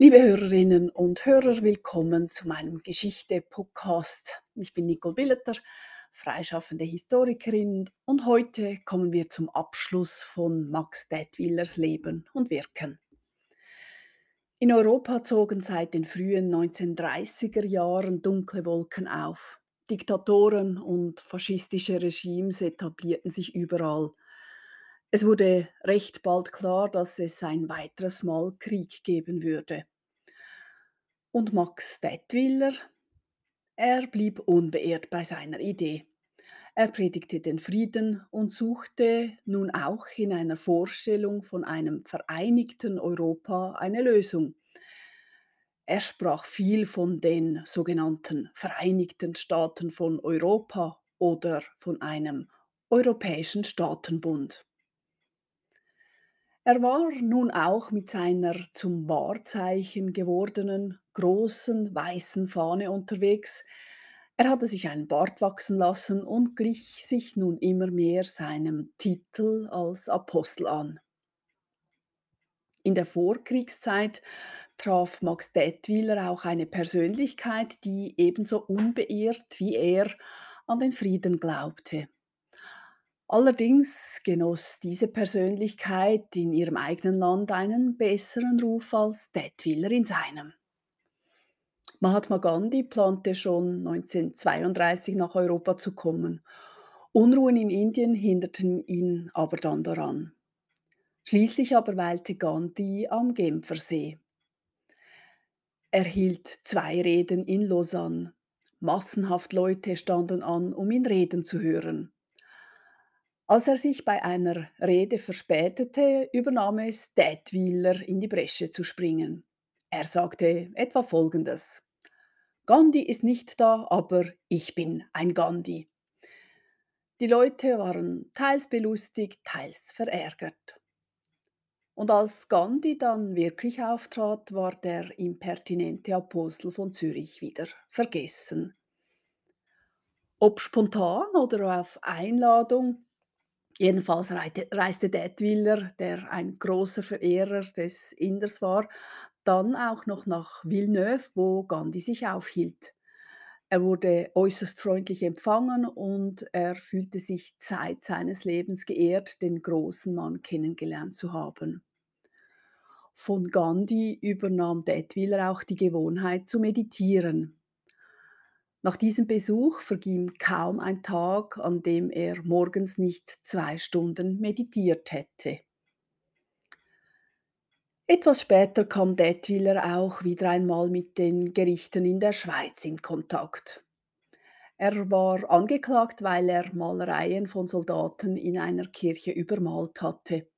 Liebe Hörerinnen und Hörer, willkommen zu meinem Geschichte-Podcast. Ich bin Nicole Billeter, freischaffende Historikerin und heute kommen wir zum Abschluss von Max Detwillers Leben und Wirken. In Europa zogen seit den frühen 1930er Jahren dunkle Wolken auf. Diktatoren und faschistische Regimes etablierten sich überall. Es wurde recht bald klar, dass es ein weiteres Mal Krieg geben würde. Und Max Detwiller, er blieb unbeirrt bei seiner Idee. Er predigte den Frieden und suchte nun auch in einer Vorstellung von einem vereinigten Europa eine Lösung. Er sprach viel von den sogenannten Vereinigten Staaten von Europa oder von einem Europäischen Staatenbund. Er war nun auch mit seiner zum Wahrzeichen gewordenen großen weißen Fahne unterwegs. Er hatte sich einen Bart wachsen lassen und glich sich nun immer mehr seinem Titel als Apostel an. In der Vorkriegszeit traf Max Detwiller auch eine Persönlichkeit, die ebenso unbeirrt wie er an den Frieden glaubte. Allerdings genoss diese Persönlichkeit in ihrem eigenen Land einen besseren Ruf als Detwiller in seinem. Mahatma Gandhi plante schon 1932 nach Europa zu kommen. Unruhen in Indien hinderten ihn aber dann daran. Schließlich aber weilte Gandhi am Genfersee. Er hielt zwei Reden in Lausanne. Massenhaft Leute standen an, um ihn reden zu hören. Als er sich bei einer Rede verspätete, übernahm es Detwiller, in die Bresche zu springen. Er sagte etwa Folgendes. Gandhi ist nicht da, aber ich bin ein Gandhi. Die Leute waren teils belustigt, teils verärgert. Und als Gandhi dann wirklich auftrat, war der impertinente Apostel von Zürich wieder vergessen. Ob spontan oder auf Einladung, Jedenfalls reiste Detwiller, der ein großer Verehrer des Inders war, dann auch noch nach Villeneuve, wo Gandhi sich aufhielt. Er wurde äußerst freundlich empfangen und er fühlte sich Zeit seines Lebens geehrt, den großen Mann kennengelernt zu haben. Von Gandhi übernahm Detwiller auch die Gewohnheit zu meditieren. Nach diesem Besuch verging kaum ein Tag, an dem er morgens nicht zwei Stunden meditiert hätte. Etwas später kam Detwiller auch wieder einmal mit den Gerichten in der Schweiz in Kontakt. Er war angeklagt, weil er Malereien von Soldaten in einer Kirche übermalt hatte.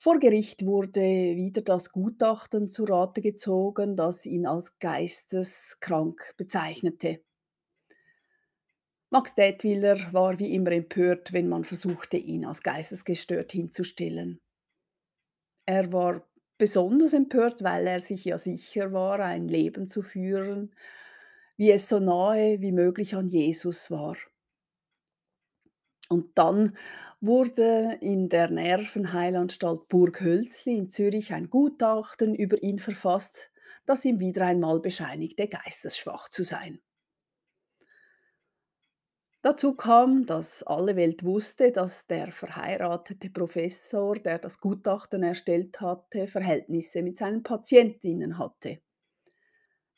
Vor Gericht wurde wieder das Gutachten zu Rate gezogen, das ihn als geisteskrank bezeichnete. Max Detwiller war wie immer empört, wenn man versuchte, ihn als geistesgestört hinzustellen. Er war besonders empört, weil er sich ja sicher war, ein Leben zu führen, wie es so nahe wie möglich an Jesus war. Und dann wurde in der Nervenheilanstalt Burg Hölzli in Zürich ein Gutachten über ihn verfasst, das ihm wieder einmal bescheinigte, geistesschwach zu sein. Dazu kam, dass alle Welt wusste, dass der verheiratete Professor, der das Gutachten erstellt hatte, Verhältnisse mit seinen Patientinnen hatte.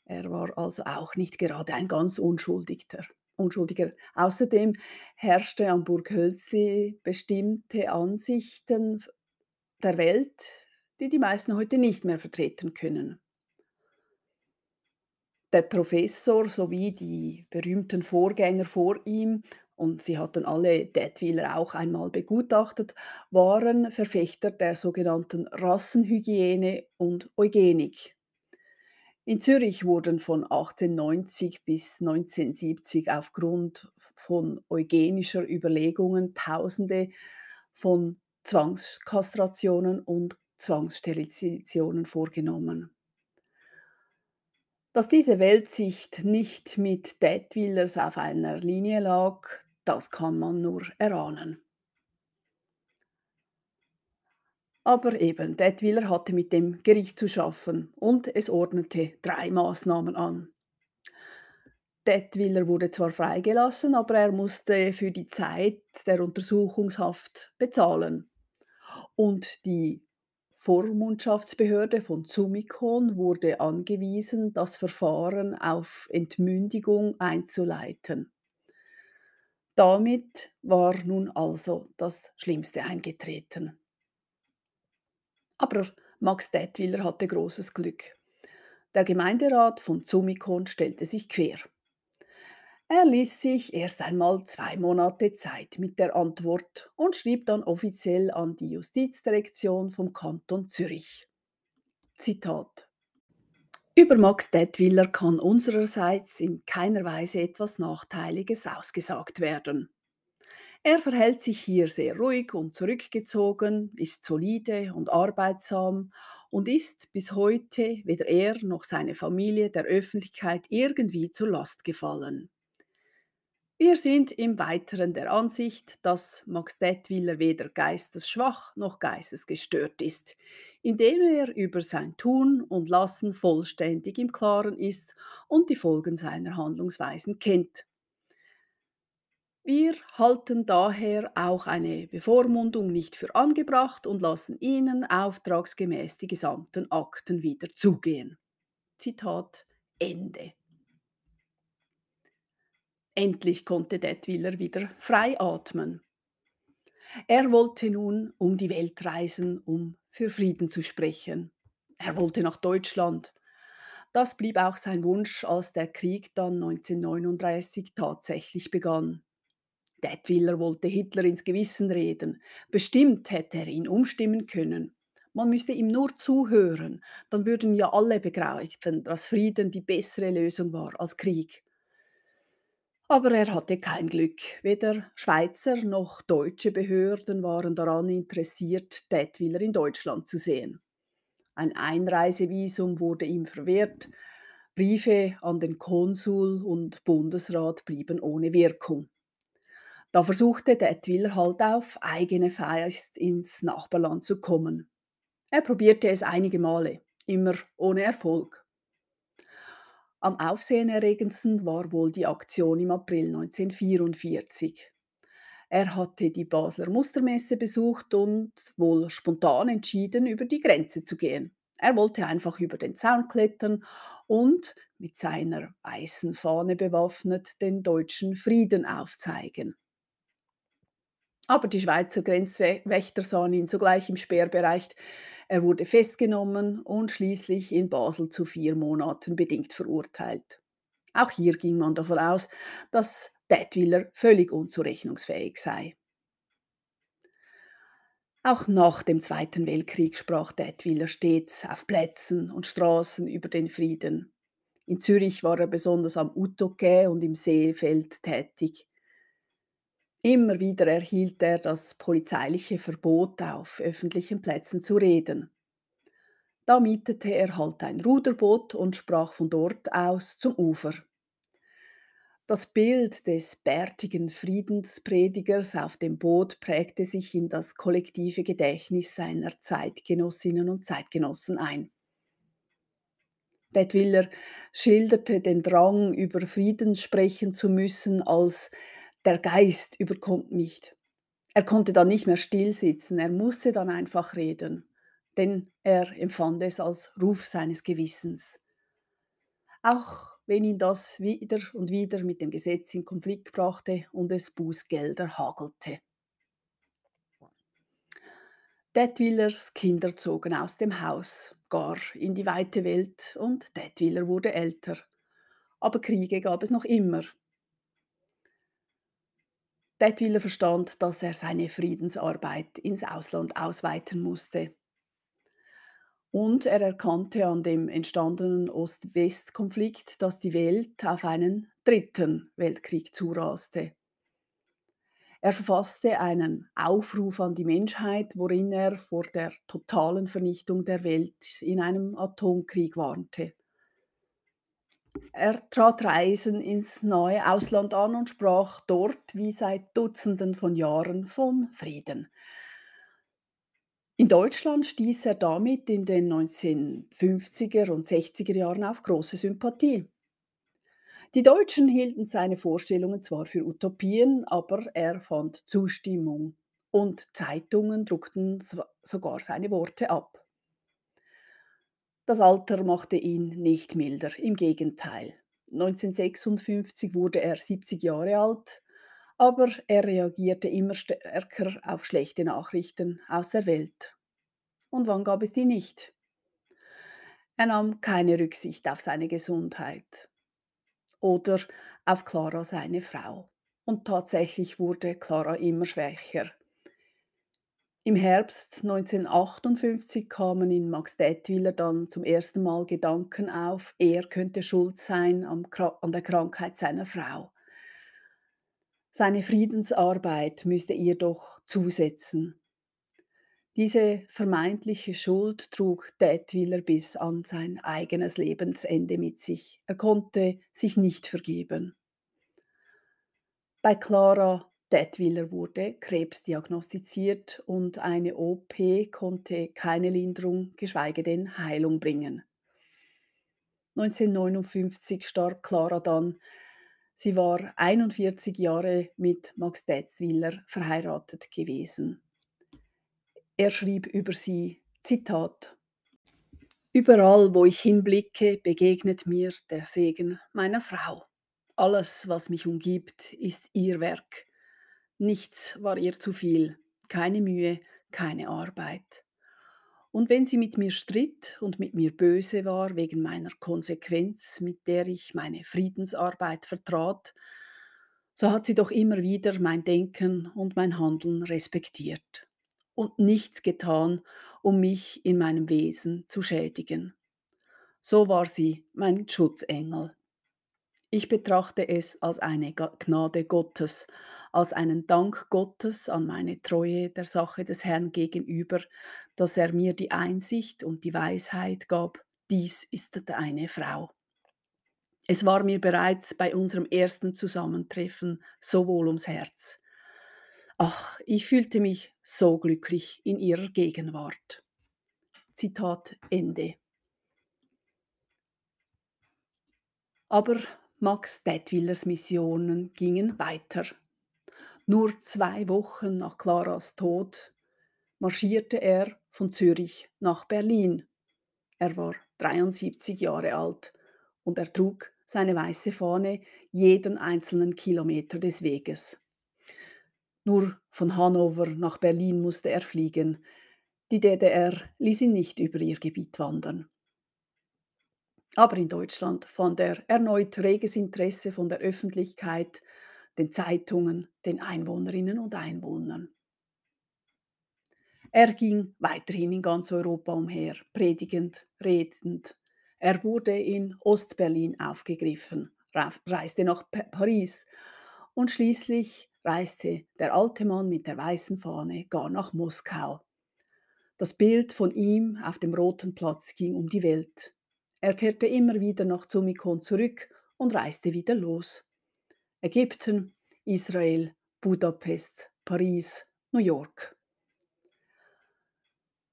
Er war also auch nicht gerade ein ganz Unschuldiger unschuldiger. Außerdem herrschte am Burg Hölzli bestimmte Ansichten der Welt, die die meisten heute nicht mehr vertreten können. Der Professor sowie die berühmten Vorgänger vor ihm, und sie hatten alle Detwiller auch einmal begutachtet, waren Verfechter der sogenannten Rassenhygiene und Eugenik. In Zürich wurden von 1890 bis 1970 aufgrund von eugenischer Überlegungen Tausende von Zwangskastrationen und Zwangssterilisationen vorgenommen. Dass diese Weltsicht nicht mit Detwillers auf einer Linie lag, das kann man nur erahnen. Aber eben, Detwiller hatte mit dem Gericht zu schaffen und es ordnete drei Maßnahmen an. Detwiller wurde zwar freigelassen, aber er musste für die Zeit der Untersuchungshaft bezahlen. Und die Vormundschaftsbehörde von Zumikon wurde angewiesen, das Verfahren auf Entmündigung einzuleiten. Damit war nun also das Schlimmste eingetreten. Aber Max Detwiller hatte großes Glück. Der Gemeinderat von Zumikon stellte sich quer. Er ließ sich erst einmal zwei Monate Zeit mit der Antwort und schrieb dann offiziell an die Justizdirektion vom Kanton Zürich. Zitat über Max Detwiller kann unsererseits in keiner Weise etwas Nachteiliges ausgesagt werden. Er verhält sich hier sehr ruhig und zurückgezogen, ist solide und arbeitsam und ist bis heute weder er noch seine Familie der Öffentlichkeit irgendwie zur Last gefallen. Wir sind im Weiteren der Ansicht, dass Max Detwiller weder geistesschwach noch geistesgestört ist, indem er über sein Tun und Lassen vollständig im Klaren ist und die Folgen seiner Handlungsweisen kennt. Wir halten daher auch eine Bevormundung nicht für angebracht und lassen Ihnen auftragsgemäß die gesamten Akten wieder zugehen. Zitat Ende. Endlich konnte Detwiller wieder frei atmen. Er wollte nun um die Welt reisen, um für Frieden zu sprechen. Er wollte nach Deutschland. Das blieb auch sein Wunsch, als der Krieg dann 1939 tatsächlich begann. Detwiller wollte Hitler ins Gewissen reden. Bestimmt hätte er ihn umstimmen können. Man müsste ihm nur zuhören, dann würden ja alle begreifen, dass Frieden die bessere Lösung war als Krieg. Aber er hatte kein Glück. Weder Schweizer noch deutsche Behörden waren daran interessiert, Detwiller in Deutschland zu sehen. Ein Einreisevisum wurde ihm verwehrt, Briefe an den Konsul und Bundesrat blieben ohne Wirkung. Da versuchte Detwiller halt auf eigene Faust ins Nachbarland zu kommen. Er probierte es einige Male, immer ohne Erfolg. Am aufsehenerregendsten war wohl die Aktion im April 1944. Er hatte die Basler Mustermesse besucht und wohl spontan entschieden, über die Grenze zu gehen. Er wollte einfach über den Zaun klettern und mit seiner weißen Fahne bewaffnet den Deutschen Frieden aufzeigen. Aber die Schweizer Grenzwächter sahen ihn sogleich im Sperrbereich. Er wurde festgenommen und schließlich in Basel zu vier Monaten bedingt verurteilt. Auch hier ging man davon aus, dass Detwiller völlig unzurechnungsfähig sei. Auch nach dem Zweiten Weltkrieg sprach Detwiller stets auf Plätzen und Straßen über den Frieden. In Zürich war er besonders am Utoke und im Seefeld tätig. Immer wieder erhielt er das polizeiliche Verbot, auf öffentlichen Plätzen zu reden. Da mietete er halt ein Ruderboot und sprach von dort aus zum Ufer. Das Bild des bärtigen Friedenspredigers auf dem Boot prägte sich in das kollektive Gedächtnis seiner Zeitgenossinnen und Zeitgenossen ein. Detwiller schilderte den Drang, über Frieden sprechen zu müssen, als der Geist überkommt mich. Er konnte dann nicht mehr still sitzen, er musste dann einfach reden, denn er empfand es als Ruf seines Gewissens. Auch wenn ihn das wieder und wieder mit dem Gesetz in Konflikt brachte und es Bußgelder hagelte. Detwillers Kinder zogen aus dem Haus, gar in die weite Welt, und Detwiller wurde älter. Aber Kriege gab es noch immer, Detwiller verstand, dass er seine Friedensarbeit ins Ausland ausweiten musste. Und er erkannte an dem entstandenen Ost-West-Konflikt, dass die Welt auf einen dritten Weltkrieg zuraste. Er verfasste einen Aufruf an die Menschheit, worin er vor der totalen Vernichtung der Welt in einem Atomkrieg warnte. Er trat Reisen ins neue Ausland an und sprach dort wie seit Dutzenden von Jahren von Frieden. In Deutschland stieß er damit in den 1950er und 60er Jahren auf große Sympathie. Die Deutschen hielten seine Vorstellungen zwar für Utopien, aber er fand Zustimmung und Zeitungen druckten sogar seine Worte ab. Das Alter machte ihn nicht milder, im Gegenteil. 1956 wurde er 70 Jahre alt, aber er reagierte immer stärker auf schlechte Nachrichten aus der Welt. Und wann gab es die nicht? Er nahm keine Rücksicht auf seine Gesundheit oder auf Clara, seine Frau. Und tatsächlich wurde Clara immer schwächer. Im Herbst 1958 kamen in Max Detwiler dann zum ersten Mal Gedanken auf, er könnte schuld sein an der Krankheit seiner Frau. Seine Friedensarbeit müsste ihr doch zusetzen. Diese vermeintliche Schuld trug Detwiler bis an sein eigenes Lebensende mit sich. Er konnte sich nicht vergeben. Bei Clara Detwiler wurde Krebs diagnostiziert und eine OP konnte keine Linderung, geschweige denn Heilung bringen. 1959 starb Clara dann. Sie war 41 Jahre mit Max Detwiler verheiratet gewesen. Er schrieb über sie, Zitat, Überall, wo ich hinblicke, begegnet mir der Segen meiner Frau. Alles, was mich umgibt, ist ihr Werk. Nichts war ihr zu viel, keine Mühe, keine Arbeit. Und wenn sie mit mir stritt und mit mir böse war wegen meiner Konsequenz, mit der ich meine Friedensarbeit vertrat, so hat sie doch immer wieder mein Denken und mein Handeln respektiert und nichts getan, um mich in meinem Wesen zu schädigen. So war sie mein Schutzengel. Ich betrachte es als eine Gnade Gottes, als einen Dank Gottes an meine Treue der Sache des Herrn gegenüber, dass er mir die Einsicht und die Weisheit gab, dies ist eine Frau. Es war mir bereits bei unserem ersten Zusammentreffen so wohl ums Herz. Ach, ich fühlte mich so glücklich in ihrer Gegenwart. Zitat Ende. Aber Max Detwillers Missionen gingen weiter. Nur zwei Wochen nach Claras Tod marschierte er von Zürich nach Berlin. Er war 73 Jahre alt und er trug seine weiße Fahne jeden einzelnen Kilometer des Weges. Nur von Hannover nach Berlin musste er fliegen. Die DDR ließ ihn nicht über ihr Gebiet wandern. Aber in Deutschland fand er erneut reges Interesse von der Öffentlichkeit, den Zeitungen, den Einwohnerinnen und Einwohnern. Er ging weiterhin in ganz Europa umher, predigend, redend. Er wurde in Ostberlin aufgegriffen, reiste nach Paris und schließlich reiste der alte Mann mit der weißen Fahne gar nach Moskau. Das Bild von ihm auf dem Roten Platz ging um die Welt. Er kehrte immer wieder nach Zumikon zurück und reiste wieder los. Ägypten, Israel, Budapest, Paris, New York.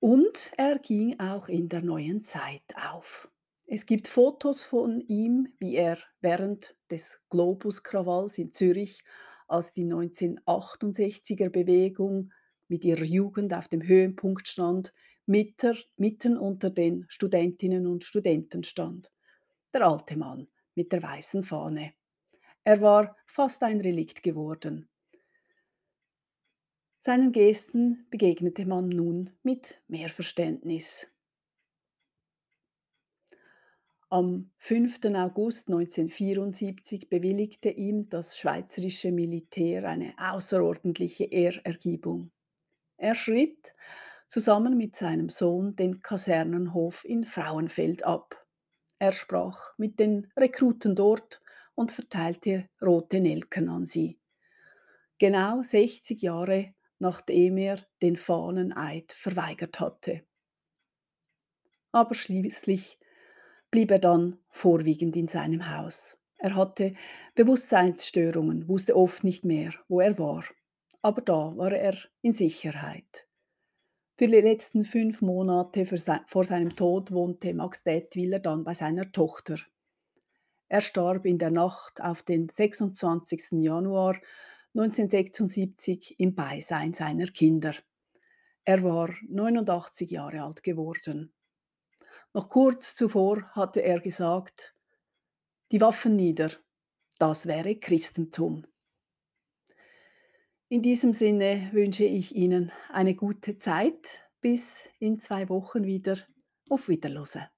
Und er ging auch in der neuen Zeit auf. Es gibt Fotos von ihm, wie er während des Globus-Krawalls in Zürich als die 1968er Bewegung mit ihrer Jugend auf dem Höhepunkt stand, mitten unter den Studentinnen und Studenten stand. Der alte Mann mit der weißen Fahne. Er war fast ein Relikt geworden. Seinen Gesten begegnete man nun mit mehr Verständnis. Am 5. August 1974 bewilligte ihm das schweizerische Militär eine außerordentliche Ehrergebung. Er schritt zusammen mit seinem Sohn den Kasernenhof in Frauenfeld ab. Er sprach mit den Rekruten dort und verteilte rote Nelken an sie. Genau 60 Jahre nachdem er den Fahneneid verweigert hatte. Aber schließlich blieb er dann vorwiegend in seinem Haus. Er hatte Bewusstseinsstörungen, wusste oft nicht mehr, wo er war. Aber da war er in Sicherheit. Für die letzten 5 Monate vor seinem Tod wohnte Max Dethwiller dann bei seiner Tochter. Er starb in der Nacht auf den 26. Januar 1976 im Beisein seiner Kinder. Er war 89 Jahre alt geworden. Noch kurz zuvor hatte er gesagt, die Waffen nieder, das wäre Christentum. In diesem Sinne wünsche ich Ihnen eine gute Zeit. Bis in zwei Wochen wieder. Auf Wiederlose.